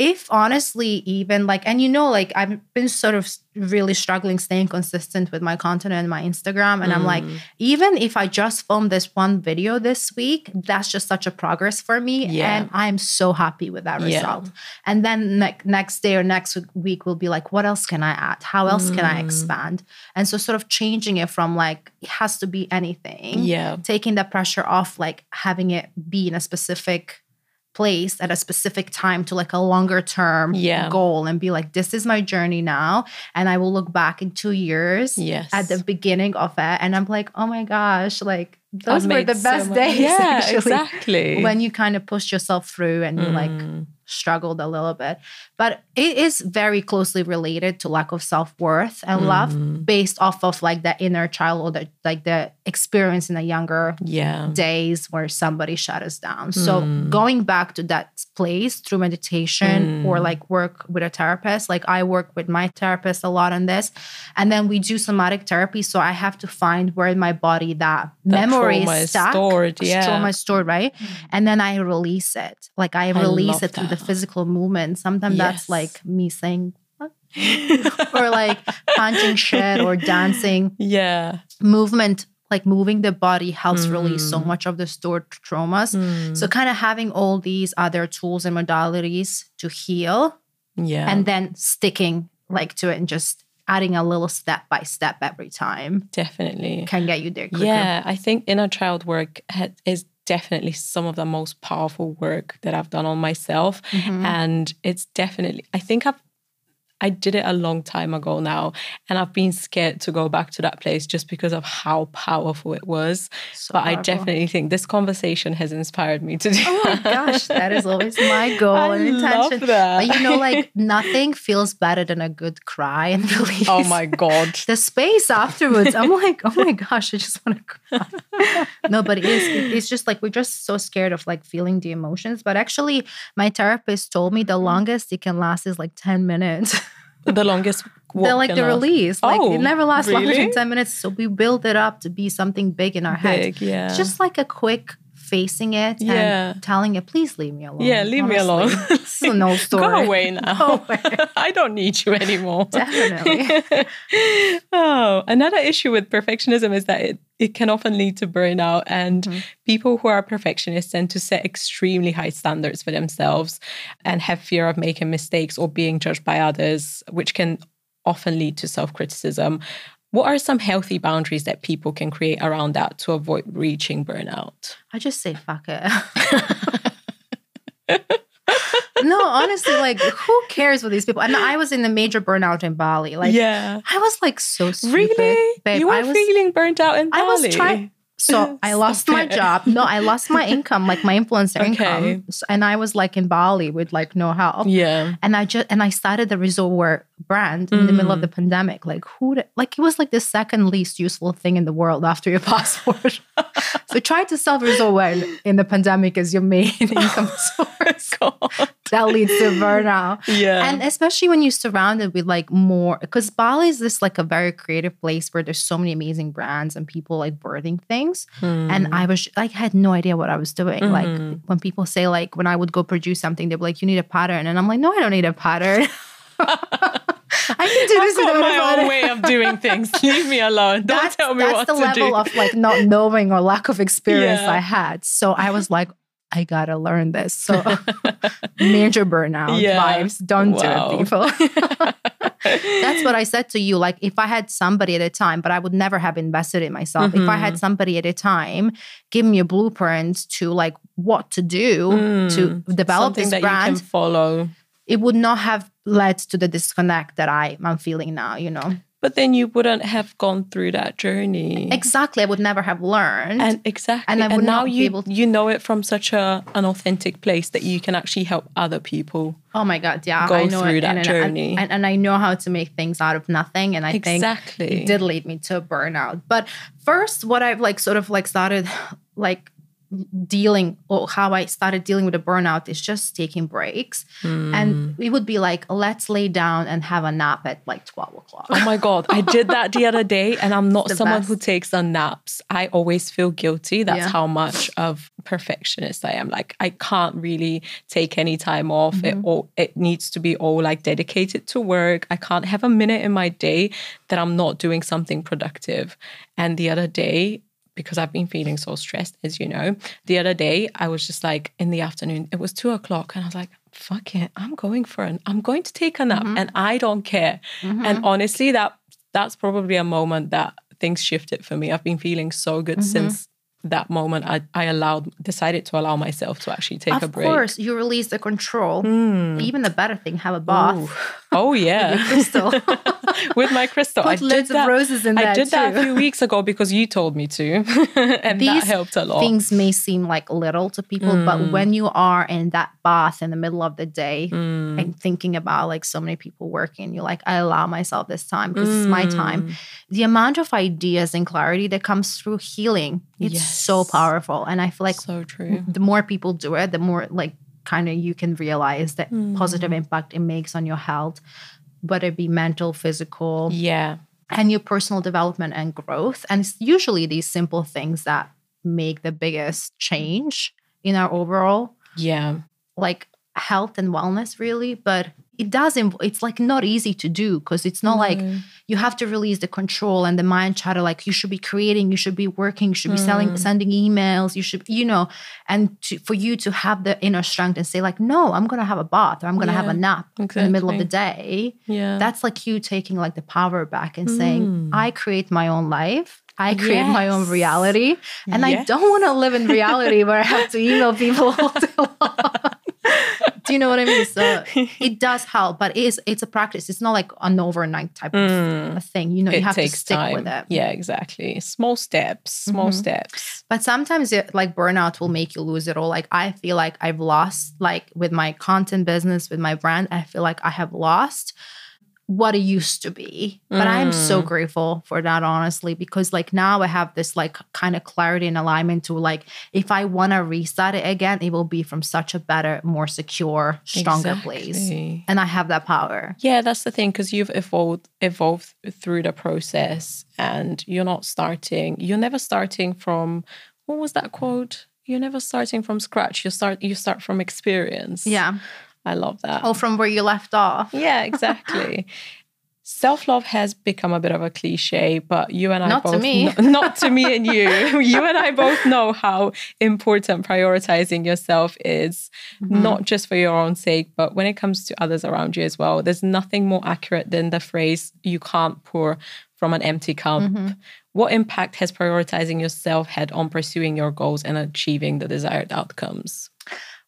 Speaker 3: If honestly, even like, and you know, like I've been sort of really struggling staying consistent with my content and my Instagram. And I'm like,
Speaker 2: Mm.
Speaker 3: even if I just filmed this one video this week, that's just such a progress for me.
Speaker 2: Yeah.
Speaker 3: And I'm so happy with that result Yeah. And then ne- next day or next week will be like, what else can I add? How else can I
Speaker 2: Mm.
Speaker 3: expand? And so sort of changing it from like, it has to be anything,
Speaker 2: yeah.
Speaker 3: taking the pressure off, like having it be in a specific place at a specific time to like a longer term
Speaker 2: Yeah.
Speaker 3: goal and be like, this is my journey now. And I will look back in two years
Speaker 2: Yes.
Speaker 3: at the beginning of it. And I'm like, oh my gosh, like those
Speaker 2: I've
Speaker 3: were the best
Speaker 2: much-
Speaker 3: days.
Speaker 2: Yeah,
Speaker 3: actually,
Speaker 2: exactly.
Speaker 3: When you kind of pushed yourself through and you're like
Speaker 2: Mm.
Speaker 3: Struggled a little bit. But it is very closely related to lack of self-worth and love
Speaker 2: Mm.
Speaker 3: based off of like the inner child or the like the experience in the younger
Speaker 2: yeah.
Speaker 3: days where somebody shut us down. So
Speaker 2: Mm.
Speaker 3: going back to that place through meditation or
Speaker 2: Mm.
Speaker 3: like work with a therapist. Like I work with my therapist a lot on this. And then we do somatic therapy. So I have to find where in my body that,
Speaker 2: That
Speaker 3: memory is stuck.
Speaker 2: stored, yeah.
Speaker 3: Trauma stored, right? And then I release it. Like I
Speaker 2: I
Speaker 3: release
Speaker 2: love
Speaker 3: it through the
Speaker 2: that.
Speaker 3: Physical movement. Sometimes that's like me saying, or like punching shit or dancing
Speaker 2: yeah.
Speaker 3: movement like moving the body helps release so
Speaker 2: Mm.
Speaker 3: much of the stored traumas
Speaker 2: Mm.
Speaker 3: so kind of having all these other tools and modalities to heal
Speaker 2: yeah.
Speaker 3: and then sticking like to it and just adding a little step by step every time
Speaker 2: definitely.
Speaker 3: can get you there quicker.
Speaker 2: Yeah, I think inner child work ha- is definitely some of the most powerful work that I've done on myself.
Speaker 3: Mhm.
Speaker 2: And it's definitely, I think I've, I did it a long time ago now, and I've been scared to go back to that place just because of how powerful it was.
Speaker 3: So
Speaker 2: but I definitely think this conversation has inspired me to do.
Speaker 3: Oh my gosh, that is always my goal
Speaker 2: I
Speaker 3: and
Speaker 2: love
Speaker 3: intention.
Speaker 2: that.
Speaker 3: But you know, like nothing feels better than a good cry and release.
Speaker 2: oh my god!
Speaker 3: the space afterwards. I'm like, oh my gosh, I just want to cry. no, but it is. it- it's just like we're just so scared of like feeling the emotions. But actually, my therapist told me the mm. longest it can last is like 10 minutes.
Speaker 2: The longest. walk
Speaker 3: like the release. Like
Speaker 2: Oh,
Speaker 3: it never lasts longer than 10 minutes. So we build it up to be something big in our head.
Speaker 2: Yeah.
Speaker 3: Just like a quick facing it
Speaker 2: Yeah.
Speaker 3: and telling it, please leave me alone.
Speaker 2: Yeah, leave me alone.
Speaker 3: this is an old story.
Speaker 2: Go away now.
Speaker 3: Go away.
Speaker 2: I don't need you anymore.
Speaker 3: Definitely.
Speaker 2: oh, another issue with perfectionism is that it, it can often lead to burnout. And
Speaker 3: Mhm.
Speaker 2: people who are perfectionists tend to set extremely high standards for themselves and have fear of making mistakes or being judged by others, which can often lead to self criticism. What are some healthy boundaries that people can create around that to avoid reaching burnout?
Speaker 3: I just say fuck it. no, honestly, like who cares what these people? And I was in a major burnout in Bali. Like
Speaker 2: yeah.
Speaker 3: I was like so stupid.
Speaker 2: Really?
Speaker 3: Babe,
Speaker 2: you were
Speaker 3: I was
Speaker 2: feeling burnt out in Bali.
Speaker 3: I was trying so I lost my job. No, I lost my income, like my influencer
Speaker 2: Okay.
Speaker 3: income. So- and I was like in Bali with like no help.
Speaker 2: Yeah.
Speaker 3: And I just and I started the resort wear brand in the middle of
Speaker 2: Mm.
Speaker 3: the pandemic. Like who? d- Like it was like the second least useful thing in the world after your passport. so try to wear in, in the pandemic as your main income source.
Speaker 2: God.
Speaker 3: that leads to burnout.
Speaker 2: Yeah.
Speaker 3: And especially when you're surrounded with like more, because Bali is this like a very creative place where there's so many amazing brands and people like birthing things. And I was like, I had no idea what I was doing. Like
Speaker 2: Mhm.
Speaker 3: when people say like, when I would go produce something, they'd be like, you need a pattern. And I'm like, no, I don't need a pattern. I can do this
Speaker 2: I've got my own way of doing things. Leave me alone. Don't
Speaker 3: that's,
Speaker 2: tell me what to do.
Speaker 3: that's the level of like not knowing or lack of experience
Speaker 2: Yeah.
Speaker 3: I had. So I was like, I gotta learn this. So major burnout
Speaker 2: Yeah.
Speaker 3: vibes. Don't
Speaker 2: Wow.
Speaker 3: do it, people. That's what I said to you. Like, if I had somebody at a time, but I would never have invested in myself. If I
Speaker 2: Mm-hmm.
Speaker 3: had somebody at a time give me a blueprint to like what to do to
Speaker 2: Mm,
Speaker 3: develop
Speaker 2: Something
Speaker 3: this brand,
Speaker 2: follow.
Speaker 3: it would not have led to the disconnect that I, I'm feeling now, you know?
Speaker 2: But then you wouldn't have gone through that journey.
Speaker 3: Exactly. I would never have learned.
Speaker 2: and exactly.
Speaker 3: And I would
Speaker 2: now
Speaker 3: not be
Speaker 2: you
Speaker 3: able to-
Speaker 2: you know it from such a an authentic place that you can actually help other people.
Speaker 3: oh my God. Yeah.
Speaker 2: go
Speaker 3: I know
Speaker 2: through
Speaker 3: it.
Speaker 2: that
Speaker 3: and,
Speaker 2: journey.
Speaker 3: And, and I know how to make things out of nothing. And I think
Speaker 2: exactly.
Speaker 3: it did lead me to a burnout. But first, what I've like sort of like started like dealing or how I started dealing with a burnout is just taking breaks.
Speaker 2: Hmm.
Speaker 3: And we would be like, let's lay down and have a nap at like 12 o'clock.
Speaker 2: Oh my God. I did that the other day, and I'm not someone who takes the naps. I always feel guilty. That's
Speaker 3: Yeah.
Speaker 2: how much of perfectionist I am. Like, I can't really take any time off. It,
Speaker 3: Mm-hmm.
Speaker 2: all, it needs to be all like dedicated to work. I can't have a minute in my day that I'm not doing something productive. And the other day, because I've been feeling so stressed, as you know, the other day I was just like in the afternoon, it was two o'clock, and I was like, fuck it, I'm going for an, I'm going to take a nap
Speaker 3: Mm-hmm.
Speaker 2: and I don't care. And honestly, that that's probably a moment that things shifted for me. I've been feeling so good
Speaker 3: Mm-hmm.
Speaker 2: since that moment. I, I allowed decided to allow myself to actually take a break. Of
Speaker 3: course, you release the control. Even the better thing, have a bath.
Speaker 2: Ooh. Oh yeah,
Speaker 3: Crystal.
Speaker 2: with my crystal. I
Speaker 3: Put
Speaker 2: did
Speaker 3: loads of
Speaker 2: that.
Speaker 3: roses in
Speaker 2: I did that a few weeks ago because you told me to, and that helped a lot.
Speaker 3: Things may seem like little to people,
Speaker 2: Mm.
Speaker 3: but when you are in that bath in the middle of the day
Speaker 2: Mm.
Speaker 3: and thinking about like so many people working, you're like, I allow myself this time because it's my time.
Speaker 2: Mm.
Speaker 3: The amount of ideas and clarity that comes through healing, it's so powerful. And I feel like
Speaker 2: so true.
Speaker 3: the more people do it, the more like kind of you can realize the positive impact it makes on your health, whether it be mental, physical,
Speaker 2: Yeah.
Speaker 3: and your personal development and growth. And it's usually these simple things that make the biggest change in our overall
Speaker 2: Yeah.
Speaker 3: like health and wellness really but it does inv- it's like not easy to do because it's not like
Speaker 2: Mm.
Speaker 3: you have to release the control and the mind chatter like you should be creating you should be working you should be selling
Speaker 2: Mm.
Speaker 3: sending emails you should you know and to, for you to have the inner strength and say like no i'm gonna have a bath or i'm gonna have a
Speaker 2: Yeah,
Speaker 3: nap in the middle of the day
Speaker 2: Yeah.
Speaker 3: that's like you taking like the power back and saying
Speaker 2: Mm.
Speaker 3: i create my own life i create my own reality and i don't want to live in reality where i have to email people all day long do you know what i mean so it does help but it is it's a practice it's not like an overnight type
Speaker 2: Mm.
Speaker 3: of a thing you know you have to stick
Speaker 2: time.
Speaker 3: with it
Speaker 2: Yeah, exactly. Small steps. Small
Speaker 3: Mhm.
Speaker 2: steps.
Speaker 3: but sometimes it, like burnout will make you lose it all like i feel like i've lost like with my content business with my brand i feel like i have lost what it used to be but i am so
Speaker 2: Mm.
Speaker 3: grateful for that honestly because like now i have this like kind of clarity and alignment to like if i want to restart it again it will be from such a better more secure stronger place and i have that power
Speaker 2: Yeah, that's the thing because you've evolved evolved through the process, and you're not starting. You're never starting from what was that quote? You're never starting from scratch. You start you start from experience.
Speaker 3: yeah
Speaker 2: I love that.
Speaker 3: oh from where you left off
Speaker 2: Yeah, exactly. Self love has become a bit of a cliche, but you and I
Speaker 3: Not to
Speaker 2: both
Speaker 3: me.
Speaker 2: kn- not to me and you. you and I both know how important prioritizing yourself is,
Speaker 3: Mm-hmm.
Speaker 2: not just for your own sake, but when it comes to others around you as well. There's nothing more accurate than the phrase "you can't pour from an empty cup."
Speaker 3: Mm-hmm.
Speaker 2: What impact has prioritizing yourself had on pursuing your goals and achieving the desired outcomes?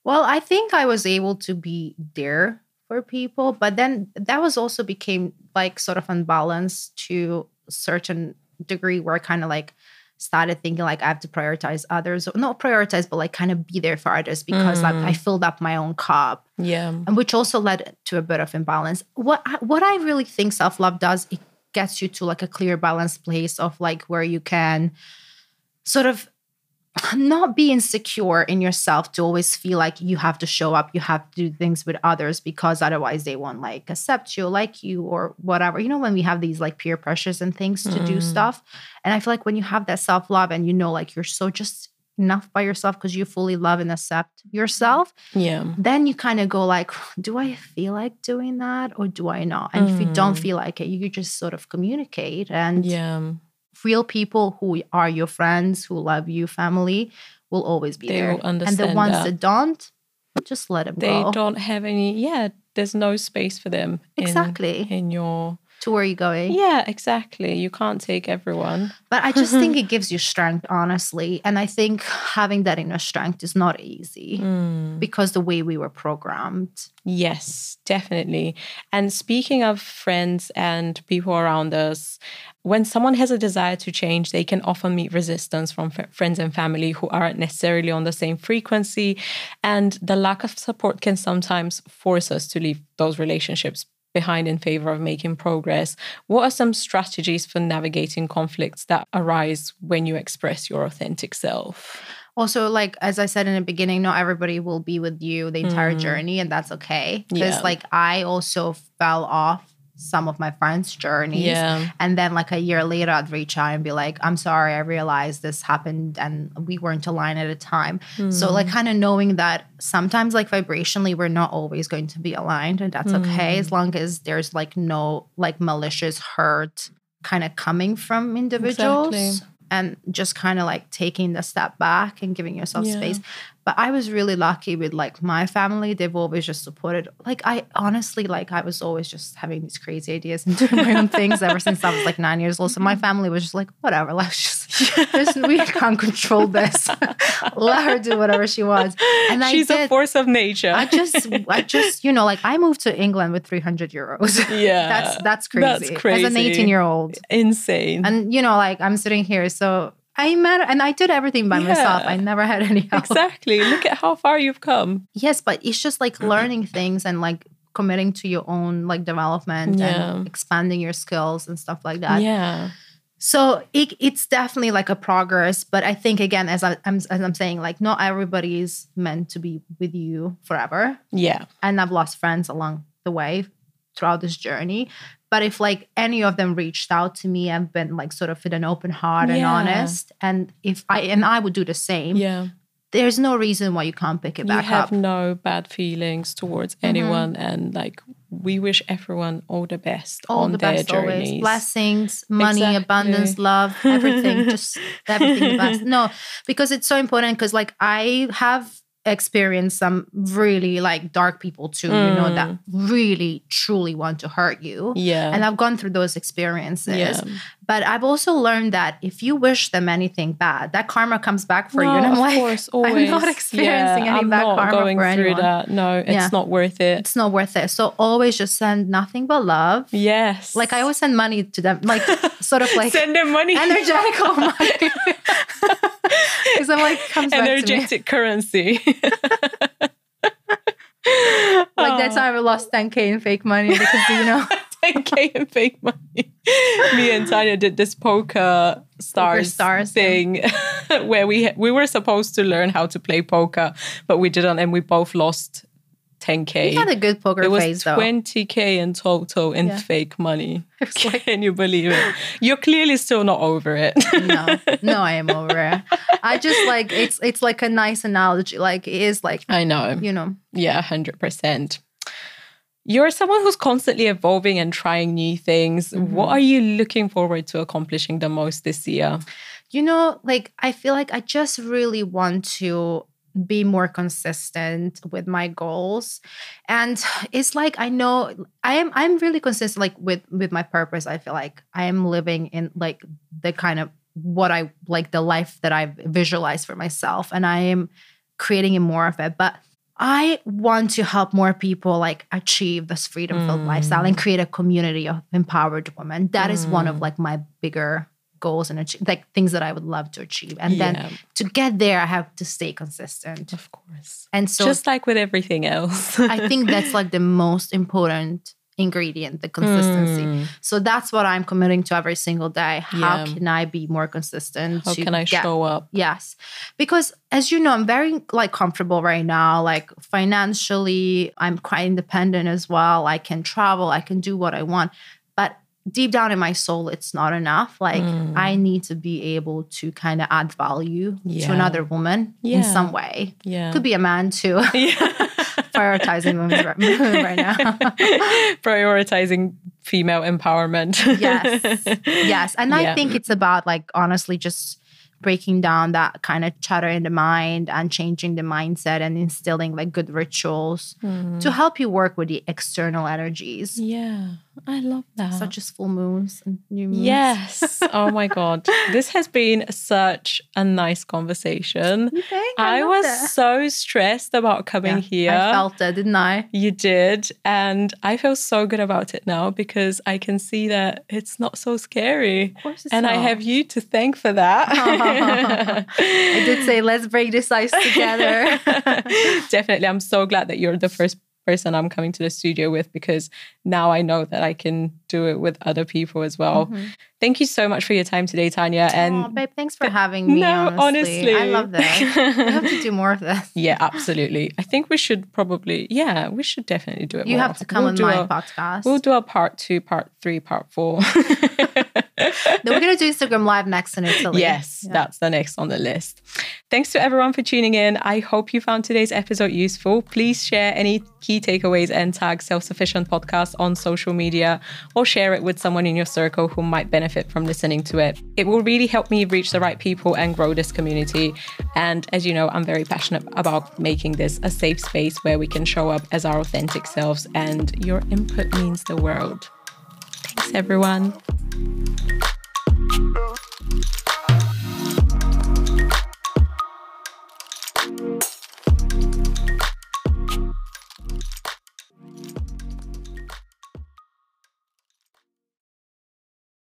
Speaker 3: Well, I think I was able to be there for people, but then that was also became like sort of unbalanced to a certain degree where I kind of like started thinking like I have to prioritize others, not prioritize, but like kind of be there for others because I, I mm-hmm. filled up my own cup,
Speaker 2: Yeah.
Speaker 3: and which also led to a bit of imbalance. What I, what I really think self love does, it gets you to like a clear, balanced place of like where you can sort of not be insecure in yourself to always feel like you have to show up, you have to do things with others because otherwise they won't like accept you, like you, or whatever. You know, when we have these like peer pressures and things to do
Speaker 2: Mm.
Speaker 3: stuff. And I feel like when you have that self love and you know, like you're so just enough by yourself because you fully love and accept yourself,
Speaker 2: Yeah.
Speaker 3: then you kind of go like, do I feel like doing that or do I not? And if you don't
Speaker 2: Mm.
Speaker 3: feel like it, you just sort of communicate and
Speaker 2: Yeah.
Speaker 3: Real people who are your friends, who love you, family, will always be
Speaker 2: They
Speaker 3: there. and the ones
Speaker 2: that.
Speaker 3: that, don't, just let them
Speaker 2: they
Speaker 3: go.
Speaker 2: They don't have any yeah there's no space for them in,
Speaker 3: Exactly.
Speaker 2: in your
Speaker 3: to where you're going.
Speaker 2: yeah exactly you can't take everyone
Speaker 3: But I just think it gives you strength, honestly. And I think having that inner strength is not easy
Speaker 2: Mm.
Speaker 3: because the way we were programmed.
Speaker 2: yes definitely and speaking of friends and people around us when someone has a desire to change they can often meet resistance from f- friends and family who aren't necessarily on the same frequency and the lack of support can sometimes force us to leave those relationships behind in favor of making progress. What are some strategies for navigating conflicts that arise when you express your authentic self?
Speaker 3: Also, like as I said in the beginning, not everybody will be with you the entire
Speaker 2: Mm.
Speaker 3: journey, and that's okay. Because
Speaker 2: Yeah.
Speaker 3: like I also fell off some of my friends' journeys.
Speaker 2: Yeah.
Speaker 3: And then like a year later I'd reach out and be like, I'm sorry, I realized this happened and we weren't aligned at a time. So like
Speaker 2: Mm.
Speaker 3: kind of knowing that sometimes like vibrationally we're not always going to be aligned and that's okay
Speaker 2: Mm.
Speaker 3: as long as there's like no like malicious hurt kind of coming from individuals.
Speaker 2: Exactly.
Speaker 3: And just kind of like taking the step back and giving yourself
Speaker 2: Yeah.
Speaker 3: space. But I was really lucky with like my family. They've always just supported. Like I honestly like I was always just having these crazy ideas and doing my own things ever since I was like nine years old. So my mm-hmm. family was just like, whatever, let's just we can't control this. Let her do whatever she wants. And
Speaker 2: She's
Speaker 3: I
Speaker 2: a
Speaker 3: did.
Speaker 2: force of nature.
Speaker 3: I just, I just, you know, like I moved to England with 300 euros.
Speaker 2: Yeah,
Speaker 3: that's that's crazy.
Speaker 2: that's
Speaker 3: crazy. As an 18 year old,
Speaker 2: insane.
Speaker 3: and you know, like I'm sitting here, so I met, and I did everything by myself. I never had any help.
Speaker 2: exactly. Look at how far you've come.
Speaker 3: Yes, but it's just like learning things and like committing to your own like development
Speaker 2: Yeah.
Speaker 3: and expanding your skills and stuff like that.
Speaker 2: yeah.
Speaker 3: So it, it's definitely like a progress, but I think again, as I, am as I'm saying, like not everybody is meant to be with you forever,
Speaker 2: Yeah.
Speaker 3: and I've lost friends along the way throughout this journey. But if like any of them reached out to me and been like sort of with an open heart and honest, and if I and I would do the same,
Speaker 2: Yeah.
Speaker 3: there's no reason why you can't pick it
Speaker 2: You
Speaker 3: back
Speaker 2: have
Speaker 3: up. Mm-hmm.
Speaker 2: no bad feelings towards anyone and like we wish everyone all the best
Speaker 3: All
Speaker 2: on
Speaker 3: the
Speaker 2: their
Speaker 3: best
Speaker 2: journeys.
Speaker 3: always. Blessings, money,
Speaker 2: Exactly.
Speaker 3: abundance, love, everything. just everything the best. No, because it's so important because like I have experienced some really like dark people too, you know, that mm. really truly want to hurt you.
Speaker 2: Yeah.
Speaker 3: And I've gone through those experiences.
Speaker 2: yeah.
Speaker 3: But I've also learned that if you wish them anything bad, that karma comes back for you.
Speaker 2: No,
Speaker 3: And I'm
Speaker 2: of
Speaker 3: like,
Speaker 2: course, always.
Speaker 3: I'm not experiencing
Speaker 2: yeah,
Speaker 3: any
Speaker 2: I'm
Speaker 3: bad
Speaker 2: not
Speaker 3: karma
Speaker 2: going
Speaker 3: for
Speaker 2: through
Speaker 3: anyone.
Speaker 2: that. No, it's
Speaker 3: Yeah.
Speaker 2: not worth it.
Speaker 3: It's not worth it. So always just send nothing but love.
Speaker 2: yes.
Speaker 3: Like I always send money to them, like sort of like
Speaker 2: send them money.
Speaker 3: energetical money. Because I'm like, comes back to me.
Speaker 2: Energetic currency.
Speaker 3: Like that time I oh. lost 10k in fake money because you know
Speaker 2: 10k in fake money. Me and Tania did this poker stars,
Speaker 3: stars,
Speaker 2: thing where we we were supposed to learn how to play poker, but we didn't, and we both lost 10k.
Speaker 3: we had a good poker
Speaker 2: it was
Speaker 3: phase though.
Speaker 2: 20k in total in
Speaker 3: Yeah.
Speaker 2: fake money.
Speaker 3: Like-
Speaker 2: Can you believe it? You're clearly still not over it.
Speaker 3: no, no, I am over it. I just like it's it's like a nice analogy. Like it is like
Speaker 2: I know.
Speaker 3: you know
Speaker 2: Yeah, 100%. You're someone who's constantly evolving and trying new things.
Speaker 3: Mm-hmm.
Speaker 2: What are you looking forward to accomplishing the most this year?
Speaker 3: you know like i feel like i just really want to be more consistent with my goals. And it's like i know i am i'm really consistent like with with my purpose i feel like. I am living in like the kind of what i like the life that i've visualized for myself and i am creating more of it. But I want to help more people like achieve this freedom filled lifestyle and mm. create a community of empowered women. That is one of mm. like my bigger goals and achieve, like things that I would love to achieve. And
Speaker 2: Yeah.
Speaker 3: then to get there, I have to stay consistent.
Speaker 2: Of course.
Speaker 3: And so
Speaker 2: Just like with everything else.
Speaker 3: I think that's like the most important ingredient, the consistency.
Speaker 2: Mm.
Speaker 3: So that's what I'm committing to every single day. How
Speaker 2: Yeah.
Speaker 3: can I be more consistent?
Speaker 2: How can I
Speaker 3: get
Speaker 2: show up?
Speaker 3: Yes. Because as you know, I'm very like comfortable right now. Like financially, I'm quite independent as well. I can travel, I can do what I want. But deep down in my soul, it's not enough. Like
Speaker 2: Mm.
Speaker 3: I need to be able to kind of add value
Speaker 2: Yeah.
Speaker 3: to another woman in some way.
Speaker 2: Yeah.
Speaker 3: Could be a man too.
Speaker 2: Yeah.
Speaker 3: Prioritizing women right, right now.
Speaker 2: Prioritizing female empowerment.
Speaker 3: yes yes and i think it's about like honestly just breaking down that kind of chatter in the mind and changing the mindset and instilling like good rituals to help you work with the external energies
Speaker 2: Yeah. I love that.
Speaker 3: such as full moons and new moons
Speaker 2: Yes. Oh my God. This has been such a nice conversation.
Speaker 3: You think?
Speaker 2: I,
Speaker 3: love
Speaker 2: was
Speaker 3: that.
Speaker 2: so stressed about coming
Speaker 3: Yeah,
Speaker 2: here.
Speaker 3: i felt it didn't i
Speaker 2: You did. And I feel so good about it now because I can see that it's not so scary.
Speaker 3: of course it's
Speaker 2: And I have you to thank for that.
Speaker 3: i did say let's break this ice together
Speaker 2: Definitely. I'm so glad that you're the first person I'm coming to the studio with because now I know that I can do it with other people as well. Mm-hmm. Thank you so much for your time today, Tania. And
Speaker 3: oh, babe thanks for having me
Speaker 2: no,
Speaker 3: honestly. i love this we have to do more of this
Speaker 2: yeah, absolutely. I think we should probably, yeah, we should definitely do it.
Speaker 3: you have to come
Speaker 2: We'll
Speaker 3: on my
Speaker 2: a-
Speaker 3: podcast
Speaker 2: We'll do a part two, part three, part four.
Speaker 3: Then we're gonna do Instagram live next in Italy.
Speaker 2: Yes,
Speaker 3: Yeah.
Speaker 2: that's the next on the list. Thanks to everyone for tuning in. I hope you found today's episode useful. Please share any key takeaways and tag Self Sufficient Podcast on social media or share it with someone in your circle who might benefit from listening to it. It will really help me reach the right people and grow this community. And as you know, I'm very passionate about making this a safe space where we can show up as our authentic selves, and your input means the world. Thanks, everyone.